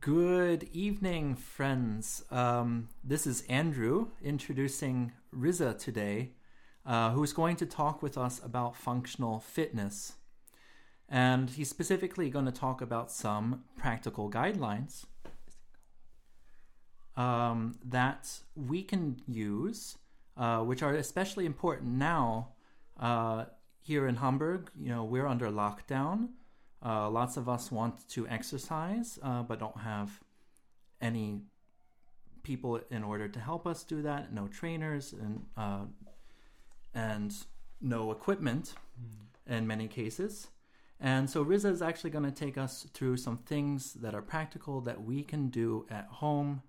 Good evening, friends. Um, this is Andrew introducing Riza today, uh, who is going to talk with us about functional fitness. And he's specifically going to talk about some practical guidelines um, that we can use, uh, which are especially important now uh, here in Hamburg. You know, we're under lockdown. Uh, lots of us want to exercise, uh, but don't have any people in order to help us do that. No trainers and uh, and no equipment mm. in many cases. And so Riza is actually going to take us through some things that are practical that we can do at home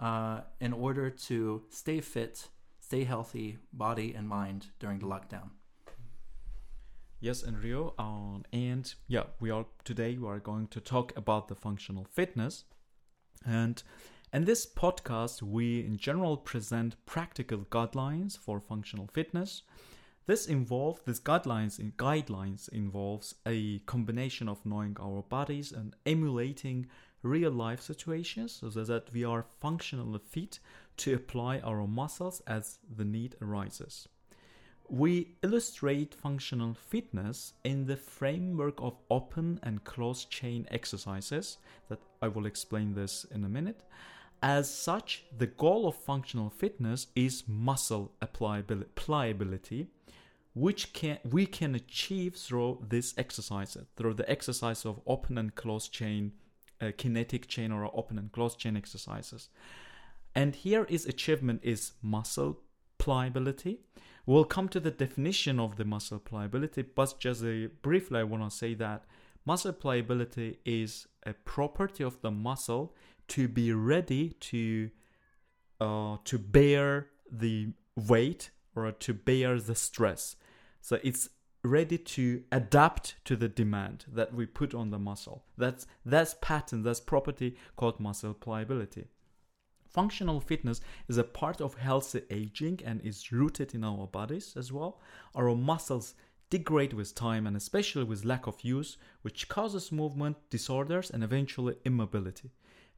uh, in order to stay fit, stay healthy, body and mind during the lockdown. Yes, and Rio, um, and yeah, we are today we are going to talk about the functional fitness, and in this podcast we in general present practical guidelines for functional fitness. This involves these guidelines in guidelines involves a combination of knowing our bodies and emulating real life situations so that we are functionally fit to apply our muscles as the need arises. We illustrate functional fitness in the framework of open and closed chain exercises that I will explain this in a minute. As such, the goal of functional fitness is muscle pliability, which can we can achieve through this exercise, through the exercise of open and closed chain, uh, kinetic chain or open and closed chain exercises. And here is achievement is muscle pliability We'll come to the definition of the muscle pliability, but just briefly, I want to say that muscle pliability is a property of the muscle to be ready to uh, to bear the weight or to bear the stress. So it's ready to adapt to the demand that we put on the muscle. That's that's pattern, that's property called muscle pliability. Functional fitness is a part of healthy aging and is rooted in our bodies as well. Our muscles degrade with time and especially with lack of use, which causes movement disorders and eventually immobility.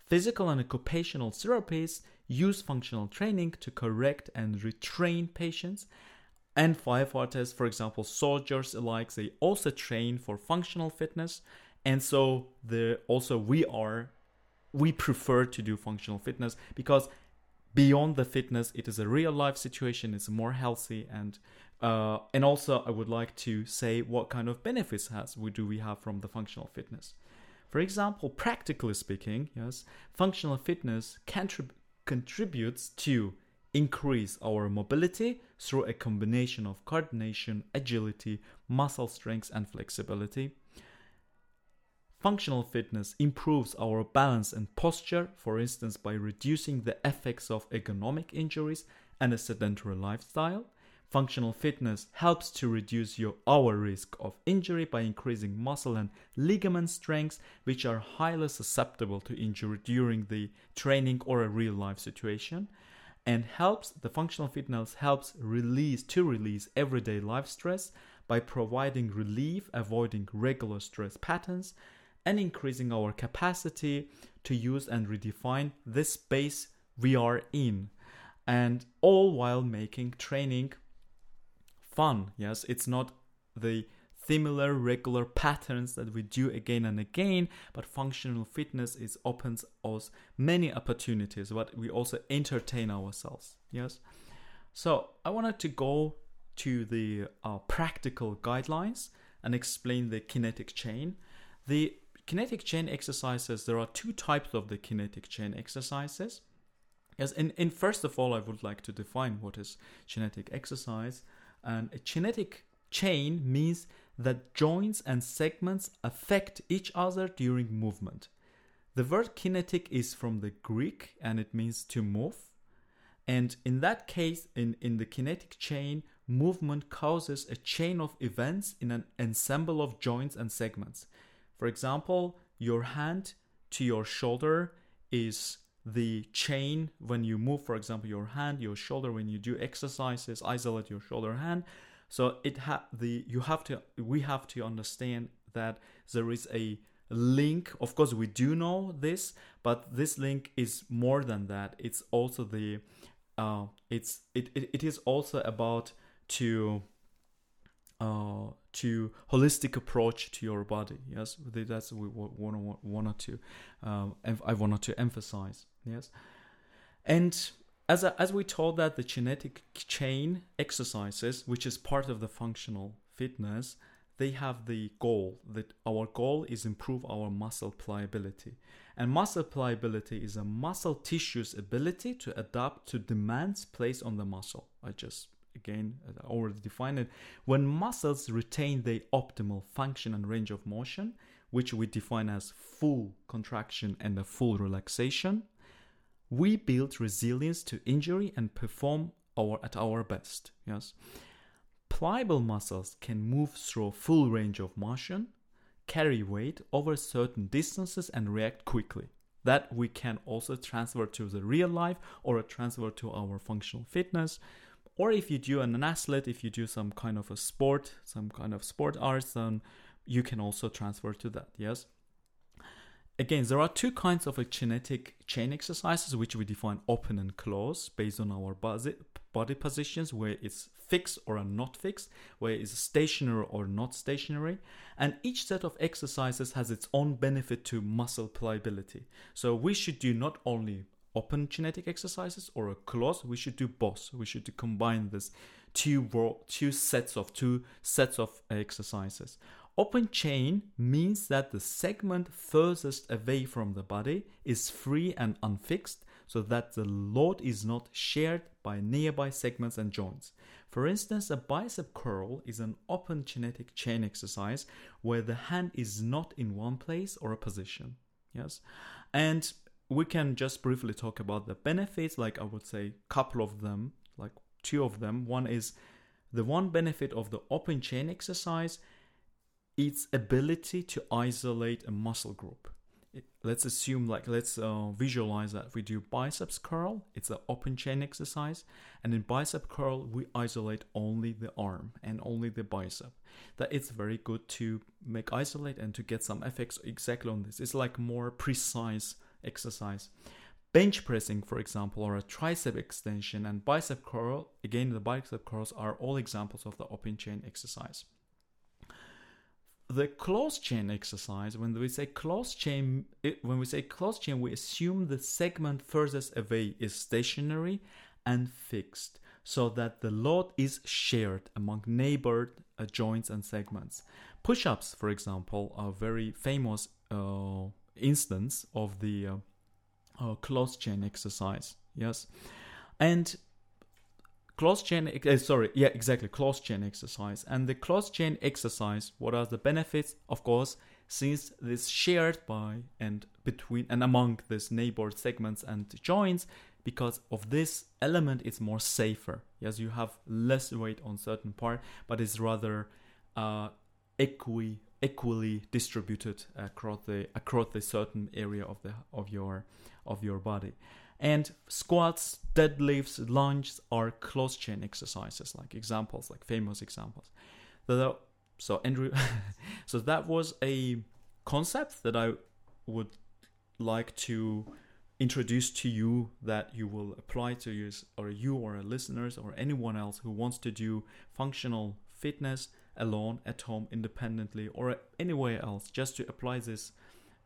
Physical and occupational therapists use functional training to correct and retrain patients. And firefighters, for example, soldiers alike, they also train for functional fitness. And so also we are we prefer to do functional fitness because beyond the fitness it is a real life situation it's more healthy and uh, and also i would like to say what kind of benefits has we do we have from the functional fitness. For example practically speaking yes functional fitness contrib- contributes to increase our mobility through a combination of coordination agility muscle strength and flexibility Functional fitness improves our balance and posture, for instance, by reducing the effects of ergonomic injuries and a sedentary lifestyle. Functional fitness helps to reduce your our risk of injury by increasing muscle and ligament strengths, which are highly susceptible to injury during the training or a real life situation. And helps the functional fitness helps release to release everyday life stress by providing relief, avoiding regular stress patterns, and increasing our capacity to use and redefine the space we are in. And all while making training fun yes? It's not the similar regular patterns that we do again and again but functional fitness is opens us many opportunities but we also entertain ourselves yes? So i wanted to go to the uh, practical guidelines and explain the kinetic chain. The kinetic chain exercises, there are two types of the kinetic chain exercises. Yes, and, and first of all, I would like to define what is kinetic exercise. And a kinetic chain means that joints and segments affect each other during movement. The word kinetic is from the Greek and it means to move. And in that case, in, in the kinetic chain, movement causes a chain of events in an ensemble of joints and segments. For example, your hand to your shoulder is the chain when you move, for example, your hand, your shoulder when you do exercises, isolate your shoulder hand. So it ha- the you have to we have to understand that there is a link. Of course, we do know this, but this link is more than that. It's also the uh, it's it, it, it is also about to uh, to holistic approach to your body. Yes, that's what we want wanted to um, I wanted to emphasize. Yes, and as as we told that the kinetic chain exercises, which is part of the functional fitness, they have the goal that our goal is improve our muscle pliability. And muscle pliability is a muscle tissue's ability to adapt to demands placed on the muscle. I just again I already defined it. When muscles retain their optimal function and range of motion, which we define as full contraction and a full relaxation, we build resilience to injury and perform our at our best. Yes. Pliable muscles can move through a full range of motion, carry weight over certain distances, and react quickly. That we can also transfer to the real life or transfer to our functional fitness. Or if you do an athlete, if you do some kind of a sport, some kind of sport arts, then you can also transfer to that. Yes. Again, there are two kinds of a kinetic chain exercises which we define open and close based on our body positions where it's fixed or not fixed, where it's stationary or not stationary. And each set of exercises has its own benefit to muscle pliability. So we should do not only open kinetic exercises or a close, we should do both. We should combine this two two sets of two sets of exercises. Open chain means that the segment furthest away from the body is free and unfixed so that the load is not shared by nearby segments and joints. For instance, a bicep curl is an open kinetic chain exercise where the hand is not in one place or a position. Yes. And we can just briefly talk about the benefits, like I would say couple of them, like two of them. One is the one benefit of the open chain exercise its ability to isolate a muscle group. Let's assume, like, let's uh, visualize that we do biceps curl, it's an open chain exercise, and in bicep curl, we isolate only the arm and only the bicep. That it's very good to make isolate and to get some effects exactly on this. It's like more precise exercise. Bench pressing, for example, or a tricep extension and bicep curl, again, the bicep curls are all examples of the open chain exercise the closed chain exercise, when we say closed chain, when we say closed chain, we assume the segment furthest away is stationary and fixed, so that the load is shared among neighbored uh, joints and segments. Push-ups, for example, are very famous uh, instance of the uh, uh closed chain exercise. Yes, and closed chain uh, sorry yeah exactly closed chain exercise. And the closed chain exercise what are the benefits? Of course since this shared by and between and among these neighbor segments and joints because of this element it's more safer. Yes you have less weight on certain part but it's rather uh, equi equally distributed across the across the certain area of the of your of your body and squats, deadlifts, lunges are close chain exercises, like examples, like famous examples. So Andrew, so that was a concept that I would like to introduce to you that you will apply to use or you or listeners or anyone else who wants to do functional fitness alone at home independently or anywhere else just to apply these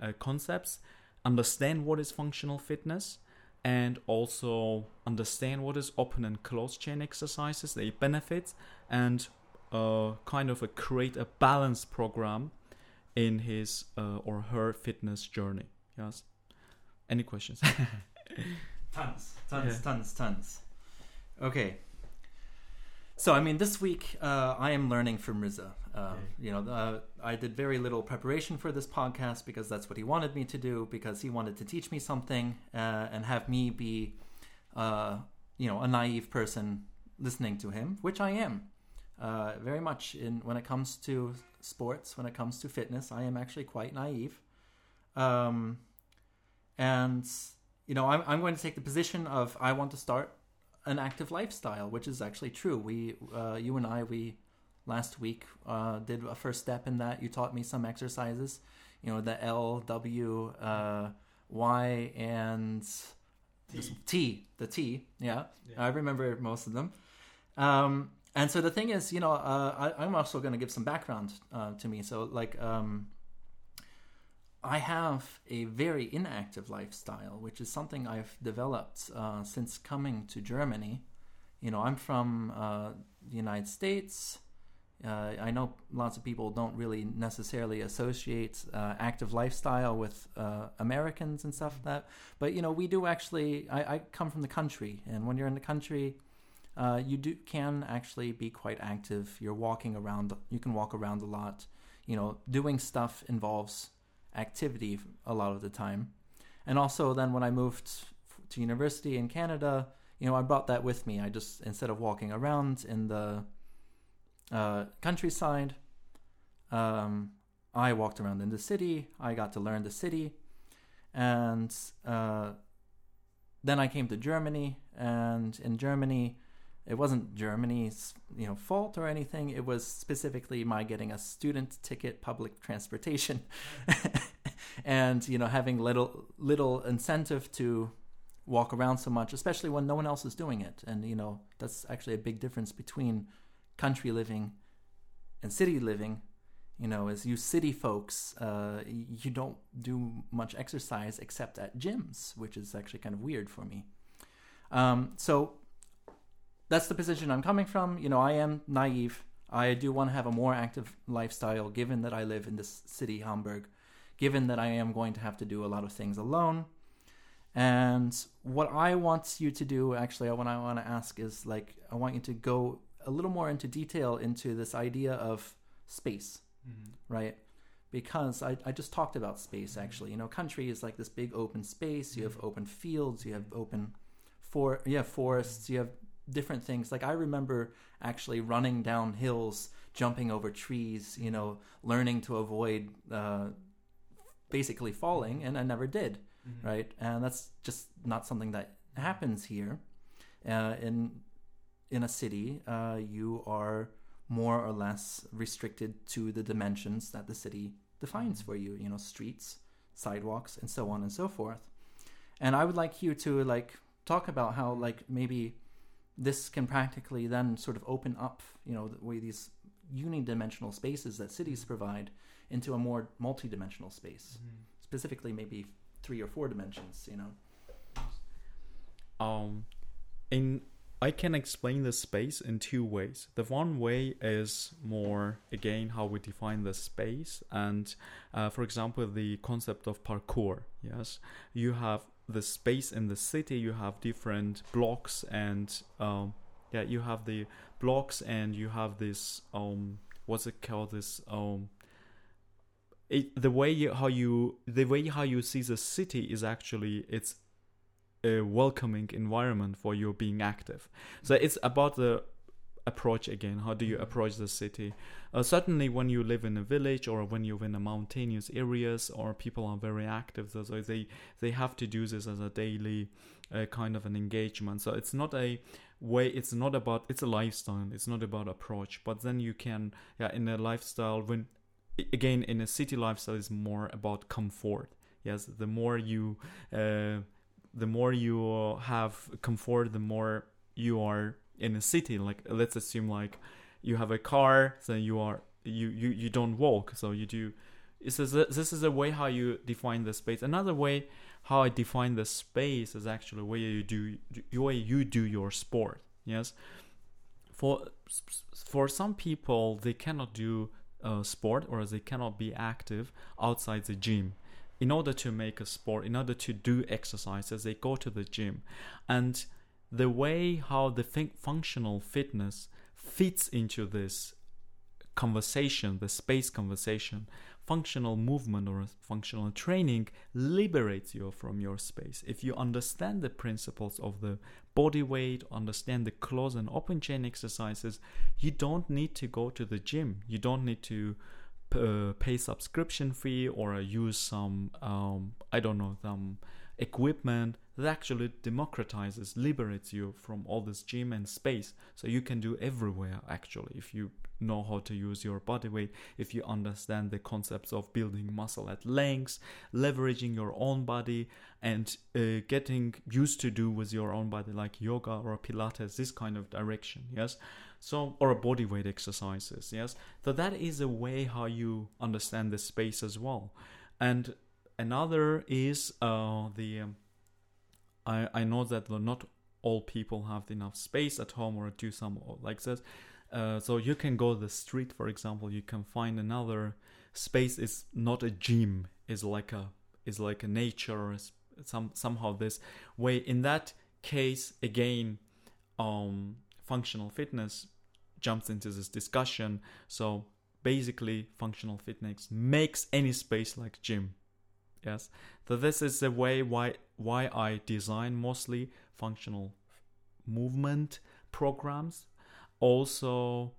uh, concepts understand what is functional fitness and also understand what is open and closed chain exercises, their benefits, and uh, kind of a create a balanced program in his uh, or her fitness journey. Yes. Any questions? tons, tons, yeah. tons, tons. Okay. So, I mean, this week uh, I am learning from Riza. Uh, you know, uh, I did very little preparation for this podcast because that's what he wanted me to do, because he wanted to teach me something uh, and have me be, uh, you know, a naive person listening to him, which I am. Uh, very much in when it comes to sports, when it comes to fitness, I am actually quite naive. Um, and you know, I'm, I'm going to take the position of I want to start an active lifestyle, which is actually true. We, uh, you and I, we last week uh, did a first step in that. You taught me some exercises. you know the L, W, uh, Y, and T. T. The T. Yeah, Yeah. I remember most of them. Um, and so the thing is, you know, uh, I, I'm also going to give some background uh, to me. So like, um, I have a very inactive lifestyle, which is something I've developed uh, since coming to Germany. You know, I'm from uh, the United States. Uh, I know lots of people don't really necessarily associate uh, active lifestyle with uh, Americans and stuff like that, but you know we do actually. I, I come from the country, and when you're in the country, uh, you do can actually be quite active. You're walking around. You can walk around a lot. You know, doing stuff involves activity a lot of the time, and also then when I moved to university in Canada, you know, I brought that with me. I just instead of walking around in the uh, countryside. Um, I walked around in the city. I got to learn the city, and uh, then I came to Germany. And in Germany, it wasn't Germany's you know fault or anything. It was specifically my getting a student ticket, public transportation, and you know having little little incentive to walk around so much, especially when no one else is doing it. And you know that's actually a big difference between country living and city living you know as you city folks uh, you don't do much exercise except at gyms which is actually kind of weird for me um, so that's the position i'm coming from you know i am naive i do want to have a more active lifestyle given that i live in this city hamburg given that i am going to have to do a lot of things alone and what i want you to do actually what i want to ask is like i want you to go a little more into detail into this idea of space, mm-hmm. right? Because I, I just talked about space mm-hmm. actually. You know, country is like this big open space. You have mm-hmm. open fields. You have open for you have forests. You have different things. Like I remember actually running down hills, jumping over trees. You know, learning to avoid uh, basically falling, and I never did. Right, and that's just not something that happens here. Uh, in in a city, uh, you are more or less restricted to the dimensions that the city defines for you. You know, streets, sidewalks, and so on and so forth. And I would like you to like talk about how like maybe this can practically then sort of open up, you know, the way these unidimensional spaces that cities provide into a more multidimensional space, specifically maybe three or four dimensions. You know. um in i can explain the space in two ways. The one way is more again how we define the space and uh, for example the concept of parkour. Yes? You have the space in the city you have different blocks and um yeah you have the blocks and you have this um what's it called this um it, the way you, how you the way how you see the city is actually it's a welcoming environment for you being active. So it's about the approach again. How do you approach the city? Uh, certainly, when you live in a village or when you're in a mountainous areas or people are very active, so so they they have to do this as a daily uh, kind of an engagement. So it's not a way. It's not about. It's a lifestyle. It's not about approach. But then you can, yeah, in a lifestyle when again in a city lifestyle is more about comfort. Yes, the more you. Uh, the more you have comfort, the more you are in a city. Like let's assume like you have a car, so you are you you you don't walk, so you do. This is a, this is a way how you define the space. Another way how I define the space is actually where you do the way you do your sport. Yes, for for some people they cannot do uh, sport or they cannot be active outside the gym in order to make a sport, in order to do exercises, they go to the gym. And the way how the fun- functional fitness fits into this conversation, the space conversation, functional movement or functional training liberates you from your space. If you understand the principles of the body weight, understand the close and open chain exercises, you don't need to go to the gym. You don't need to uh, pay subscription fee or use some um, I don't know some equipment that actually democratizes, liberates you from all this gym and space. So you can do everywhere actually if you know how to use your body weight, if you understand the concepts of building muscle at lengths, leveraging your own body, and uh, getting used to do with your own body, like yoga or Pilates, this kind of direction, yes. So, or body weight exercises, yes. So that is a way how you understand the space as well. And another is uh, the. Um, I I know that not all people have enough space at home or do some like this. Uh, so you can go the street, for example. You can find another space. Is not a gym. Is like a is like a nature. Some somehow this way. In that case, again, um, functional fitness jumps into this discussion. So basically, functional fitness makes any space like gym. Yes. So this is the way why why I design mostly functional movement programs also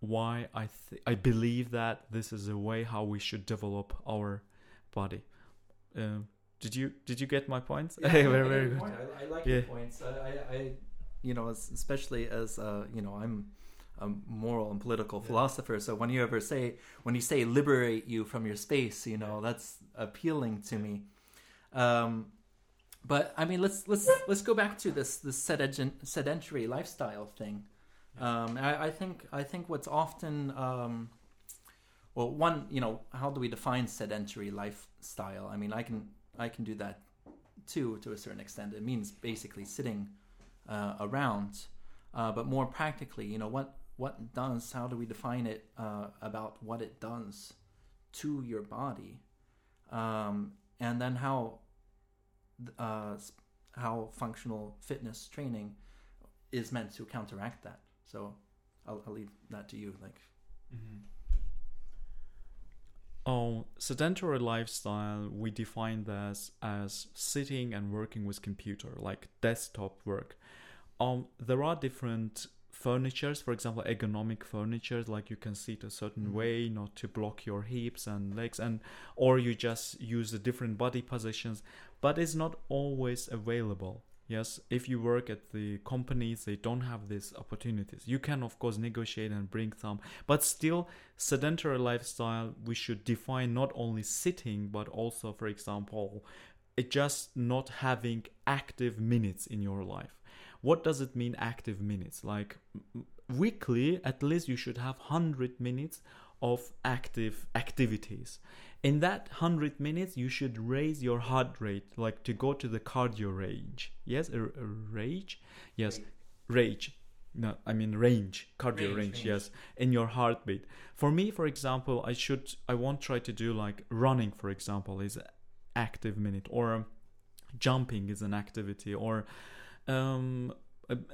why I th- I believe that this is a way how we should develop our body. Uh, did you did you get my points? Yeah, very very good. I, I, like yeah. your points. I, I, you know especially as uh, you know I'm a moral and political yeah. philosopher. So when you ever say when you say liberate you from your space, you know that's appealing to me. Um, but I mean, let's let's let's go back to this this sedentary lifestyle thing. Um, I, I, think I think what's often um, well, one, you know, how do we define sedentary lifestyle? I mean, I can I can do that too to a certain extent. It means basically sitting uh, around, uh, but more practically, you know, what what does? How do we define it? Uh, about what it does to your body, um, and then how uh, how functional fitness training is meant to counteract that. So I'll, I'll leave that to you. Like, mm-hmm. oh, sedentary lifestyle we define as as sitting and working with computer, like desktop work. Um, there are different furnitures, for example, ergonomic furniture, like you can sit a certain mm-hmm. way, not to block your hips and legs, and or you just use the different body positions, but it's not always available. Yes, if you work at the companies, they don't have these opportunities. You can, of course, negotiate and bring some, but still, sedentary lifestyle, we should define not only sitting, but also, for example, just not having active minutes in your life. What does it mean, active minutes? Like weekly, at least you should have 100 minutes of active activities in that 100 minutes you should raise your heart rate like to go to the cardio range. Yes? A, a rage? Yes. Rage. No i mean range. Cardio range, range, yes. In your heartbeat. For me for example i should i won't try to do like running for example is active minute or jumping is an activity or um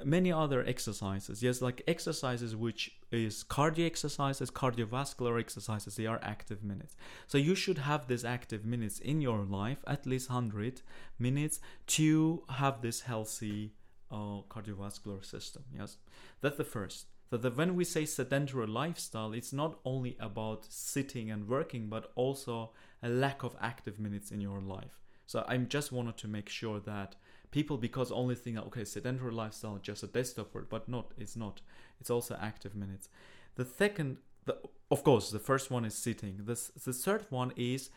many other exercises. Yes like exercises which is cardio exercises cardiovascular exercises they are active minutes. So you should have these active minutes in your life at least 100 minutes to have this healthy uh, cardiovascular system. Yes? That's the first. So that when we say sedentary lifestyle it's not only about sitting and working but also a lack of active minutes in your life. So i just wanted to make sure that people because only think okay sedentary lifestyle just a desktop work but not it's not. It's also active minutes. The second the, of course the first one is sitting. The, the third one is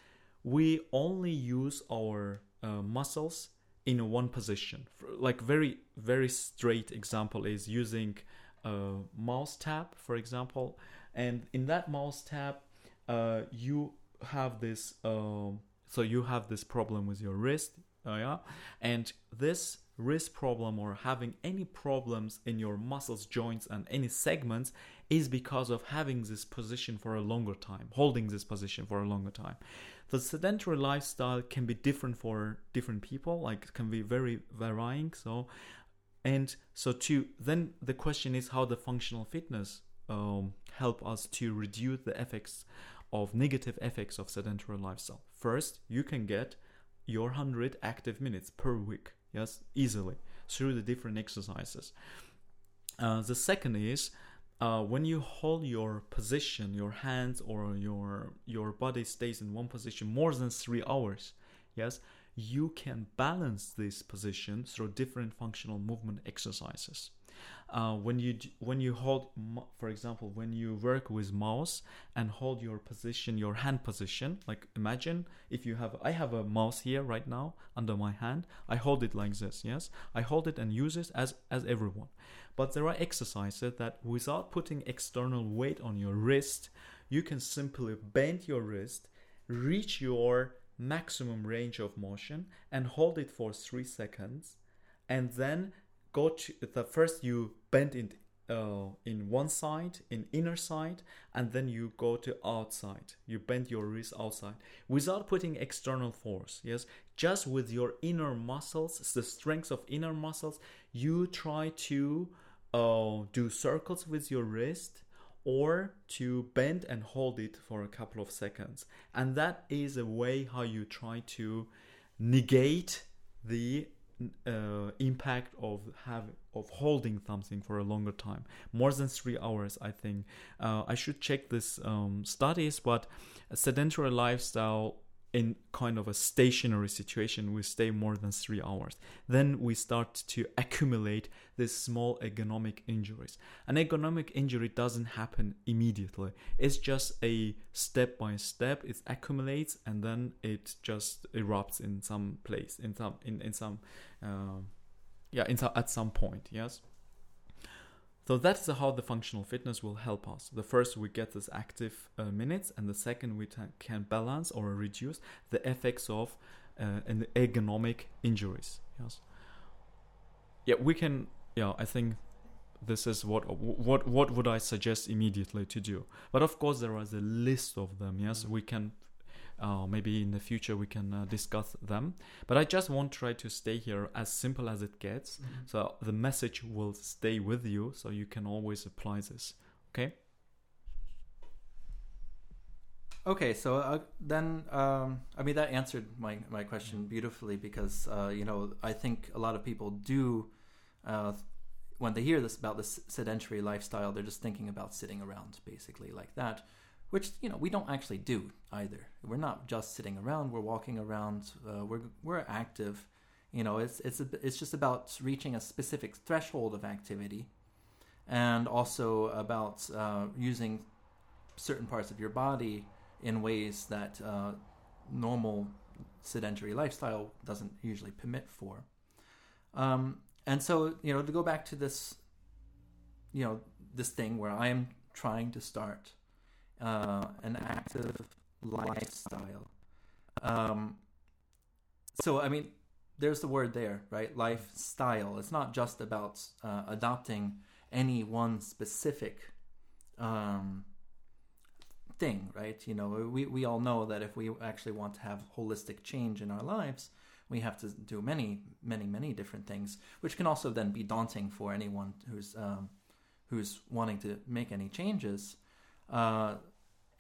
we only use our uh, muscles in one position. Like very very straight example is using a mouse tab for example. And in that mouse tab uh, you have this um, so you have this problem with your wrist uh, yeah? And this wrist problem or having any problems in your muscles joints and any segments is because of having this position for a longer time holding this position for a longer time. The sedentary lifestyle can be different for different people like can be very varying so and so to then the question is how the functional fitness um, help us to reduce the effects of negative effects of sedentary lifestyle. First you can get your 100 active minutes per week yes easily through the different exercises. Uh, the second is uh, when you hold your position your hands or your your body stays in one position more than three hours yes you can balance this position through different functional movement exercises uh, when you when you hold for example when you work with mouse and hold your position your hand position like imagine if you have i have a mouse here right now under my hand. I hold it like this yes? I hold it and use it as as everyone. But there are exercises that without putting external weight on your wrist you can simply bend your wrist reach your maximum range of motion and hold it for 3 seconds and then go to the first you bend in uh, in one side in inner side and then you go to outside. You bend your wrist outside without putting external force yes? Just with your inner muscles the strength of inner muscles you try to uh, do circles with your wrist or to bend and hold it for a couple of seconds. And that is a way how you try to negate the uh, impact of have of holding something for a longer time more than three hours i think. Uh, i should check this um, studies but sedentary lifestyle in kind of a stationary situation we stay more than three hours. Then we start to accumulate these small ergonomic injuries. An ergonomic injury doesn't happen immediately. It's just a step by step it accumulates and then it just erupts in some place in some in, in some uh, yeah in some, at some point yes so that's how the functional fitness will help us. The first, we get this active uh, minutes, and the second, we can balance or reduce the effects of uh, an ergonomic injuries. Yes. Yeah, we can. Yeah, I think this is what what what would I suggest immediately to do. But of course, there is a list of them. Yes, we can uh, maybe in the future we can uh, discuss them. But I just want to try to stay here as simple as it gets. Mm-hmm. So the message will stay with you, so you can always apply this. Okay. Okay, so uh, then um, I mean that answered my my question beautifully because uh, you know I think a lot of people do uh, when they hear this about this sedentary lifestyle, they're just thinking about sitting around basically like that which you know we don't actually do either. We're not just sitting around. We're walking around. Uh, we're we're active. You know, it's it's a, it's just about reaching a specific threshold of activity, and also about uh, using certain parts of your body in ways that uh, normal sedentary lifestyle doesn't usually permit for. Um, and so, you know, to go back to this, you know, this thing where I am trying to start uh, an active lifestyle. Um, so, I mean, there's the word there, right? Lifestyle. It's not just about uh, adopting any one specific um, thing, right? You know, we, we all know that if we actually want to have holistic change in our lives, we have to do many, many, many different things, which can also then be daunting for anyone who's um, who's wanting to make any changes. Uh,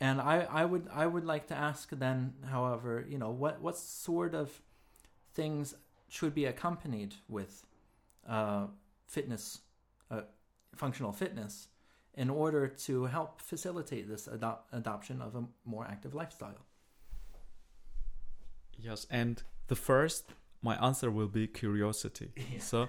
and I, I would I would like to ask then, however, you know, what what sort of things should be accompanied with uh, fitness, uh, functional fitness, in order to help facilitate this adop- adoption of a more active lifestyle. Yes, and the first, my answer will be curiosity. Yeah. So,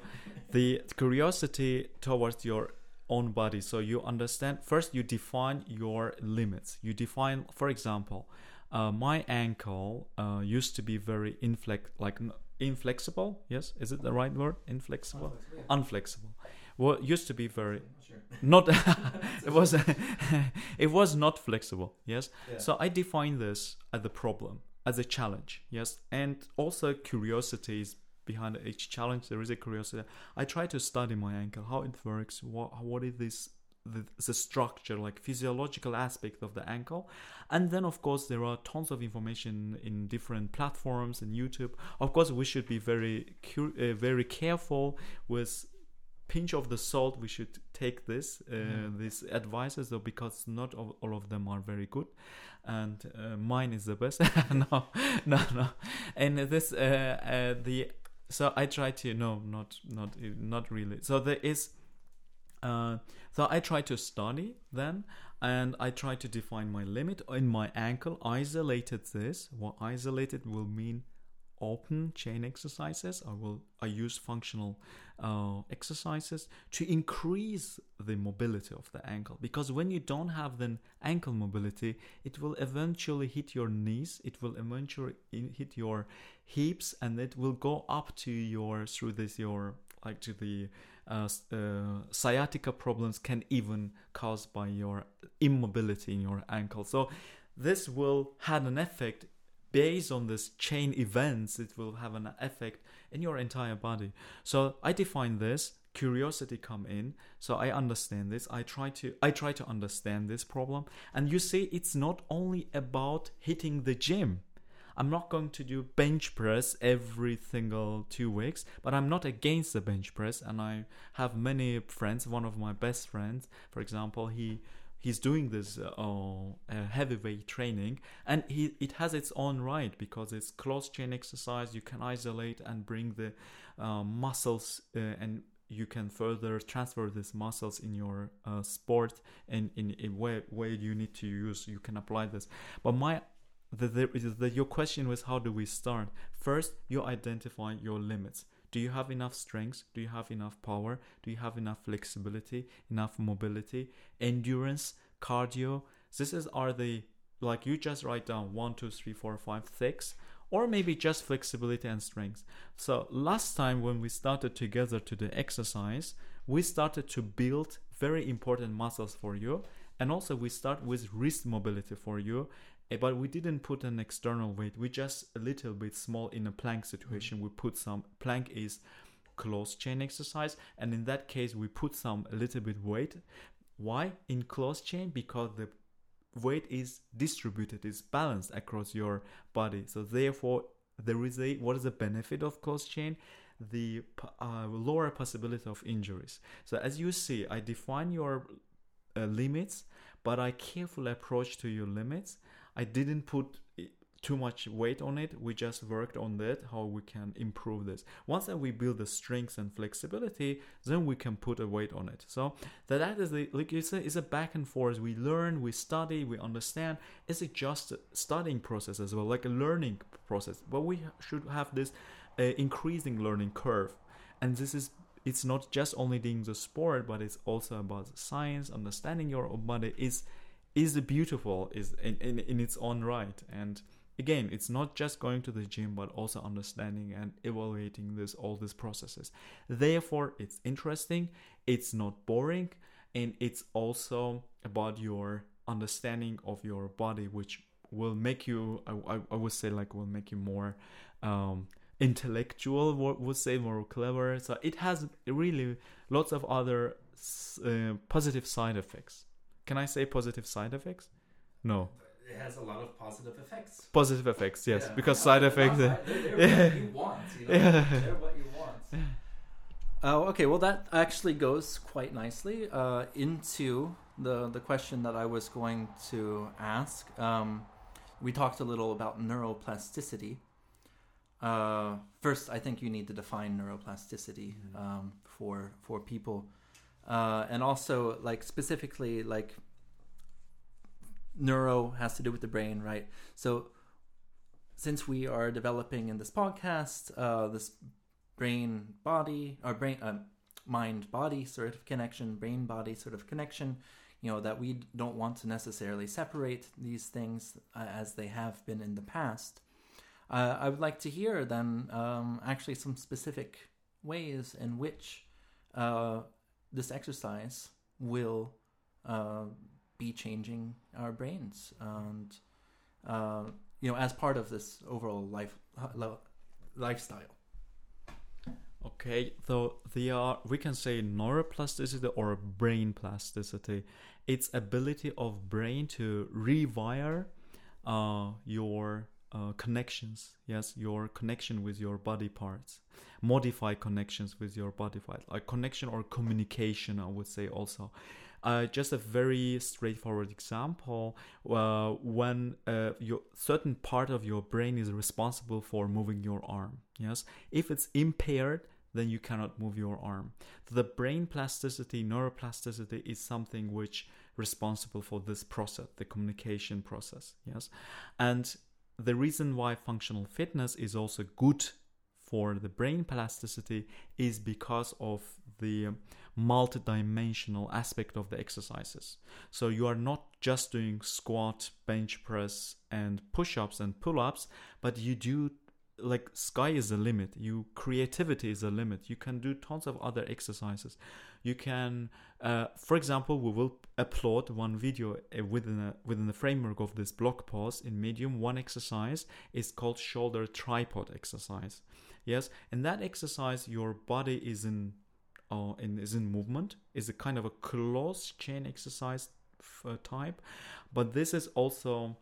the curiosity towards your own body. So you understand first you define your limits. You define for example uh, my ankle uh, used to be very inflex like inflexible. Yes? Is it the right word? Inflexible? Unflexible well used to be very sure. not it was it was not flexible. Yes? Yeah. so i define this as the problem as a challenge. Yes? And also curiosity is behind each challenge there is a curiosity. I try to study my ankle how it works what what is this the, the structure like physiological aspect of the ankle. And then of course there are tons of information in different platforms and youtube. Of course we should be very uh, very careful with pinch of the salt. We should take this uh, mm. these advices though because not all, all of them are very good. And uh, mine is the best. No no no. And this uh, uh the so I try to no, not not not really. So there is. Uh, so I try to study then, and I try to define my limit in my ankle. Isolated this. What isolated will mean open chain exercises. I will I use functional uh, exercises to increase the mobility of the ankle because when you don't have the ankle mobility, it will eventually hit your knees. It will eventually hit your hips, and it will go up to your through this your like to the uh, uh, sciatica problems can even caused by your immobility in your ankle. So this will have an effect based on this chain events. It will have an effect in your entire body. So I define this curiosity come in so i understand this i try to i try to understand this problem and you see it's not only about hitting the gym I'm not going to do bench press every single two weeks, but I'm not against the bench press. And I have many friends. One of my best friends, for example, he he's doing this uh, uh, heavyweight training, and he it has its own right because it's close chain exercise. You can isolate and bring the uh, muscles uh, and you can further transfer these muscles in your uh, sport and in a way where you need to use you can apply this but my the, the, the, your question was how do we start? First, you identify your limits. Do you have enough strength? Do you have enough power? Do you have enough flexibility, enough mobility, endurance, cardio? This is are the like you just write down one, two, three, four, five, six, or maybe just flexibility and strength. So last time when we started together to the exercise, we started to build very important muscles for you and also we start with wrist mobility for you but we didn't put an external weight. We just a little bit small in a plank situation. We put some plank is close chain exercise and in that case we put some a little bit weight. Why? In close chain because the weight is distributed is balanced across your body. So therefore there is a what is the benefit of close chain? The uh, lower possibility of injuries. So as you see i define your uh, limits but i carefully approach to your limits I didn't put too much weight on it. We just worked on that, how we can improve this. Once that we build the strength and flexibility, then we can put a weight on it. So that, is the like it's a, it's a back and forth. We learn, we study, we understand. It's a just studying process as well, like a learning process. But we should have this uh, increasing learning curve, and this is it's not just only doing the sport, but it's also about science, understanding your body is is beautiful is in, in, in its own right. And again it's not just going to the gym but also understanding and evaluating this all these processes. Therefore it's interesting it's not boring and it's also about your understanding of your body which will make you i, I would say like will make you more um, intellectual would say more clever. So it has really lots of other uh, positive side effects can I say positive side effects? No. It has a lot of positive effects. Positive effects, yes, yeah. because yeah, side effects. They're, they're what you want. You know? yeah. They're what you want. Oh, okay. Well, that actually goes quite nicely uh, into the the question that I was going to ask. Um, we talked a little about neuroplasticity. Uh, first, I think you need to define neuroplasticity mm-hmm. um, for for people uh, and also like specifically like neuro has to do with the brain, right? So since we are developing in this podcast uh, this brain body or brain uh, mind body sort of connection, brain body sort of connection, you know that we don't want to necessarily separate these things uh, as they have been in the past. Uh, I would like to hear then um, actually some specific ways in which uh, this exercise will uh, be changing our brains and uh, you know as part of this overall life lifestyle. Okay so the uh, we can say neuroplasticity or brain plasticity. It's ability of brain to rewire uh, your uh, connections yes your connection with your body parts. Modify connections with your body parts. Like connection or communication i would say also. Uh, just a very straightforward example uh, when uh, your certain part of your brain is responsible for moving your arm yes? If it's impaired then you cannot move your arm. The brain plasticity neuroplasticity is something which responsible for this process the communication process yes? And the reason why functional fitness is also good for the brain plasticity is because of the multidimensional aspect of the exercises. So you are not just doing squat, bench press, and push ups and pull ups, but you do like sky is a limit. You creativity is a limit. You can do tons of other exercises. You can uh, for example we will upload one video uh, within a, within the framework of this blog post in medium. One exercise is called shoulder tripod exercise. Yes? In that exercise your body is in uh, in, is in movement. Is a kind of a close chain exercise f- uh, type. But this is also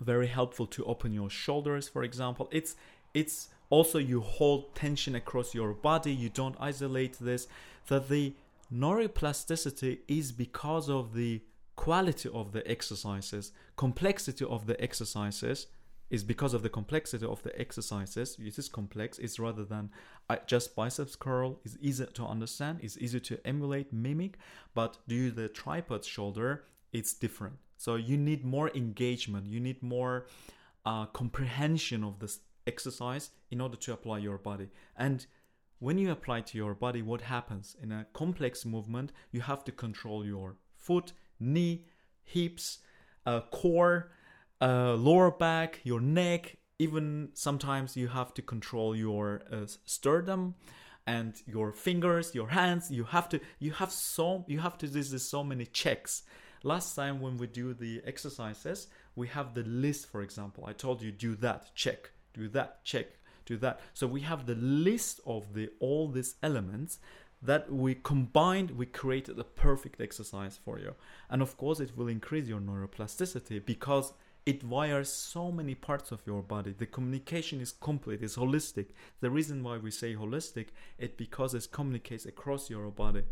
very helpful to open your shoulders for example. It's it's also you hold tension across your body. You don't isolate this that the neuroplasticity is because of the quality of the exercises. Complexity of the exercises is because of the complexity of the exercises. It is complex. It's rather than uh, just biceps curl is easy to understand it's easy to emulate mimic. But do the tripod shoulder it's different so you need more engagement, you need more uh, comprehension of this exercise in order to apply your body. And when you apply to your body, what happens? In a complex movement, you have to control your foot, knee, hips, uh, core, uh, lower back, your neck. Even sometimes you have to control your uh, sternum and your fingers, your hands. You have to. You have so. You have to. do This is so many checks last time when we do the exercises, we have the list, for example. I told you do that, check, do that, check, do that. So we have the list of the all these elements that we combined, we created the perfect exercise for you. And of course, it will increase your neuroplasticity because it wires so many parts of your body. The communication is complete, it's holistic. The reason why we say holistic is because it communicates across your body.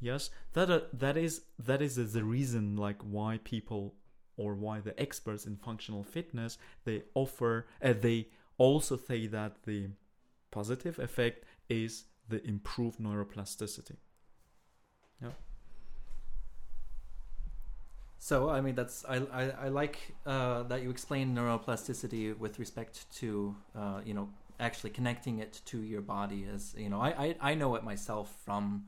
Yes, that uh, that is that is the reason like why people or why the experts in functional fitness they offer uh, they also say that the positive effect is the improved neuroplasticity. Yeah. So I mean that's I I, I like uh, that you explain neuroplasticity with respect to uh, you know actually connecting it to your body as you know I, I I know it myself from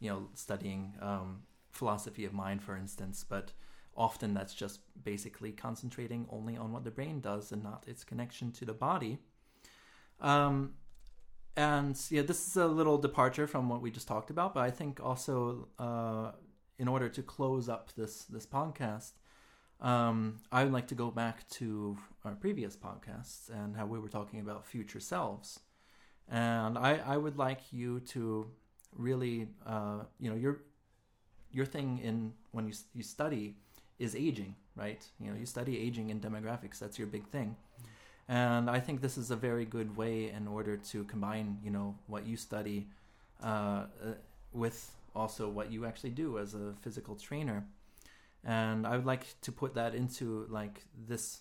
you know, studying um, philosophy of mind, for instance, but often that's just basically concentrating only on what the brain does and not its connection to the body. Um, and yeah, this is a little departure from what we just talked about, but I think also uh, in order to close up this this podcast, um, I would like to go back to our previous podcasts and how we were talking about future selves. And I, I would like you to really uh, you know your your thing in when you you study is aging, right? You know, you study aging in demographics. That's your big thing. And I think this is a very good way in order to combine, you know, what you study uh, uh, with also what you actually do as a physical trainer. And I would like to put that into like this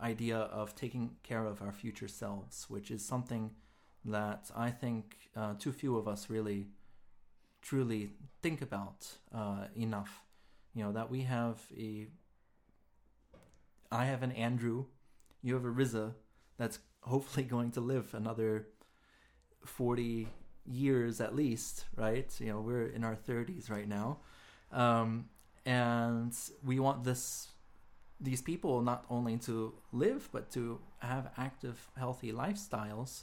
idea of taking care of our future selves, which is something that I think uh, too few of us really truly think about uh, enough. You know that we have a. I have an Andrew, you have a Riza, that's hopefully going to live another forty years at least, right? You know we're in our thirties right now, um, and we want this these people not only to live but to have active, healthy lifestyles.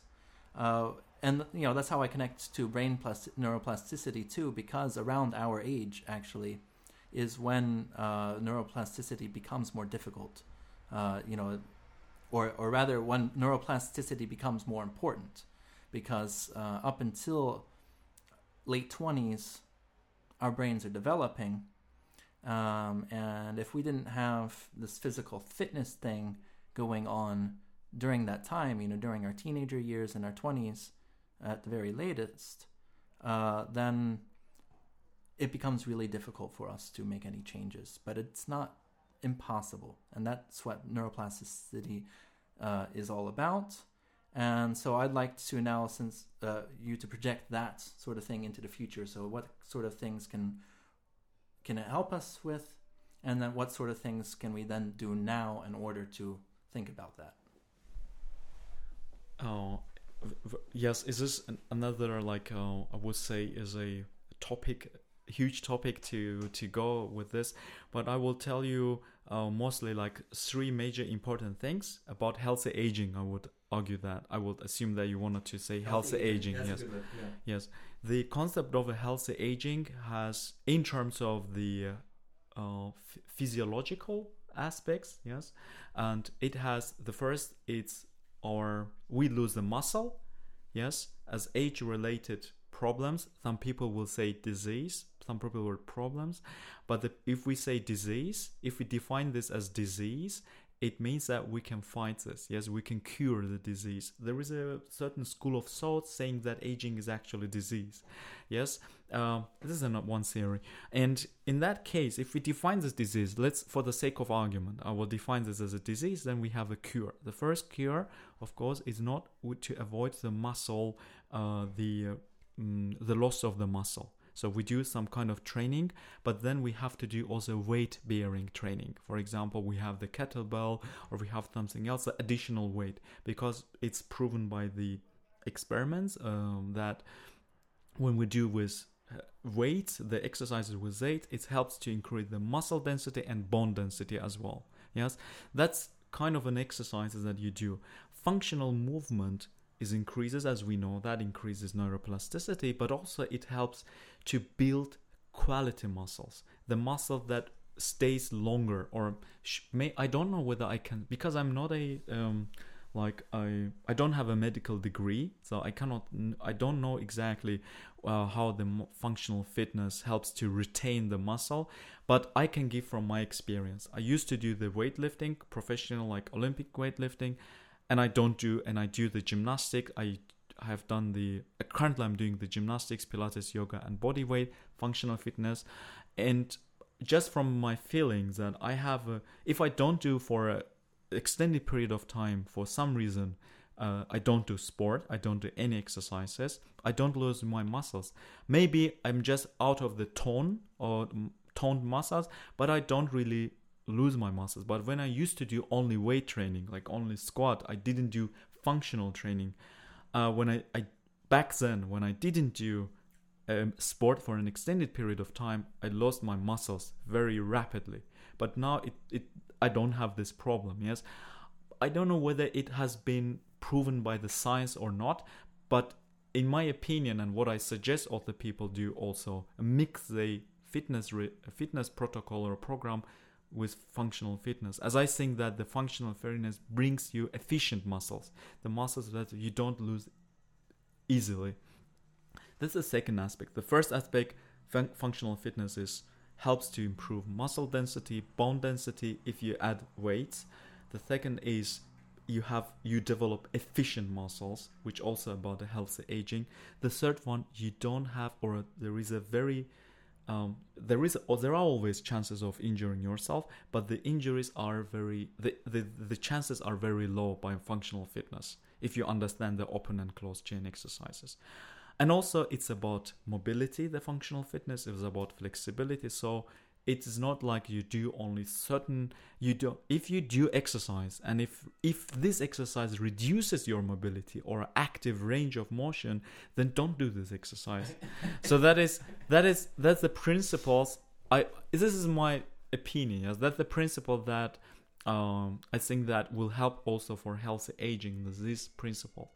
Uh, and you know that's how I connect to brain plastic, neuroplasticity too, because around our age actually is when uh, neuroplasticity becomes more difficult. Uh, you know, or or rather when neuroplasticity becomes more important, because uh, up until late twenties, our brains are developing, um, and if we didn't have this physical fitness thing going on during that time, you know, during our teenager years and our twenties at the very latest, uh, then it becomes really difficult for us to make any changes. But it's not impossible, and that's what neuroplasticity uh, is all about. And so I'd like to now, since uh, you to project that sort of thing into the future. So what sort of things can can it help us with, and then what sort of things can we then do now in order to think about that? v- yes, is this an, another like uh, I would say is a topic, huge topic to to go with this, but I will tell you uh, mostly like three major important things about healthy aging. I would argue that I would assume that you wanted to say healthy, aging. Yes, yes. The concept of a healthy aging has, in terms of the uh, ph- physiological aspects, yes, and it has the first. It's our we lose the muscle, yes, as age-related problems. Some people will say disease. Some people will problems, but the, if we say disease, if we define this as disease, it means that we can fight this. Yes, we can cure the disease. There is a certain school of thought saying that aging is actually disease. Yes, um, this is not one theory. And in that case, if we define this disease, let's, for the sake of argument, I will define this as a disease. Then we have a cure. The first cure, of course, is not to avoid the muscle, uh, the uh, mm, the loss of the muscle. So we do some kind of training, but then we have to do also weight bearing training. For example, we have the kettlebell or we have something else, additional weight, because it's proven by the experiments um, that when we do with uh, weights, the exercises with weight, it helps to increase the muscle density and bone density as well. Yes, that's kind of an exercises that you do. Functional movement is increases as we know that increases neuroplasticity but also it helps to build quality muscles the muscle that stays longer or may i don't know whether i can because i'm not a um, like i i don't have a medical degree so i cannot i don't know exactly uh, how the functional fitness helps to retain the muscle but i can give from my experience. I used to do the weightlifting professional like olympic weightlifting and I don't do and I do the gymnastic. I have done the currently I'm doing the gymnastics, Pilates, yoga, and body weight, functional fitness, and just from my feelings that I have, a, if I don't do for an extended period of time for some reason, uh, I don't do sport, I don't do any exercises, I don't lose my muscles. Maybe I'm just out of the tone or toned muscles, but I don't really lose my muscles. But when I used to do only weight training, like only squat, I didn't do functional training. Uh, when I, I back then, when I didn't do um, sport for an extended period of time, I lost my muscles very rapidly. But now it, it I don't have this problem. Yes, I don't know whether it has been proven by the science or not, but in my opinion and what I suggest other people do also mix the fitness re- fitness protocol or program with functional fitness. As i think that the functional fitness brings you efficient muscles the muscles that you don't lose easily. That's the second aspect. The first aspect fun- functional fitness is helps to improve muscle density bone density if you add weights the second is you have you develop efficient muscles which also about the healthy aging. The third one you don't have or there is a very um, there is or there are always chances of injuring yourself, but the injuries are very the, the the chances are very low by functional fitness if you understand the open and closed chain exercises. And also it's about mobility, the functional fitness is about flexibility. So it is not like you do only certain you do if you do exercise and if if this exercise reduces your mobility or active range of motion then don't do this exercise. So that is that is that's the principles i this is my opinion that's the principle that um, i think that will help also for healthy aging this principle.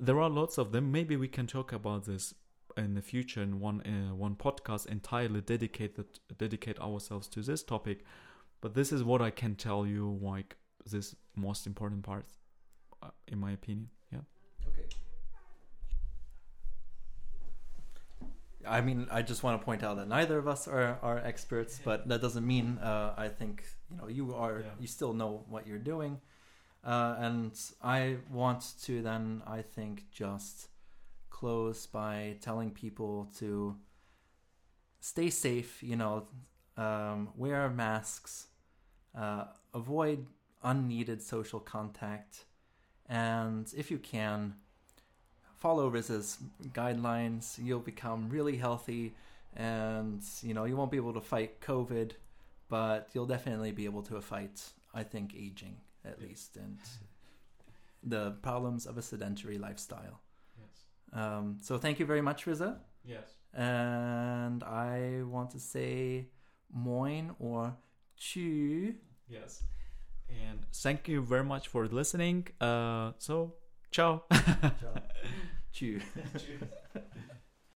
There are lots of them maybe we can talk about this in the future in one uh, one podcast entirely dedicated dedicate ourselves to this topic but this is what i can tell you like this most important part uh, in my opinion yeah okay I mean, I just want to point out that neither of us are, are experts, but that doesn't mean uh, I think you know you are. Yeah. You still know what you're doing, uh, and I want to then I think just close by telling people to stay safe, you know, um, wear masks, uh, avoid unneeded social contact, and if you can, follow Riz's guidelines. You'll become really healthy, and you know you won't be able to fight COVID, but you'll definitely be able to fight. I think aging at least, and the problems of a sedentary lifestyle. Um, so thank you very much, Riza. Yes. And I want to say moin or chu. Yes. And thank you very much for listening. Uh, so, ciao. ciao. chu.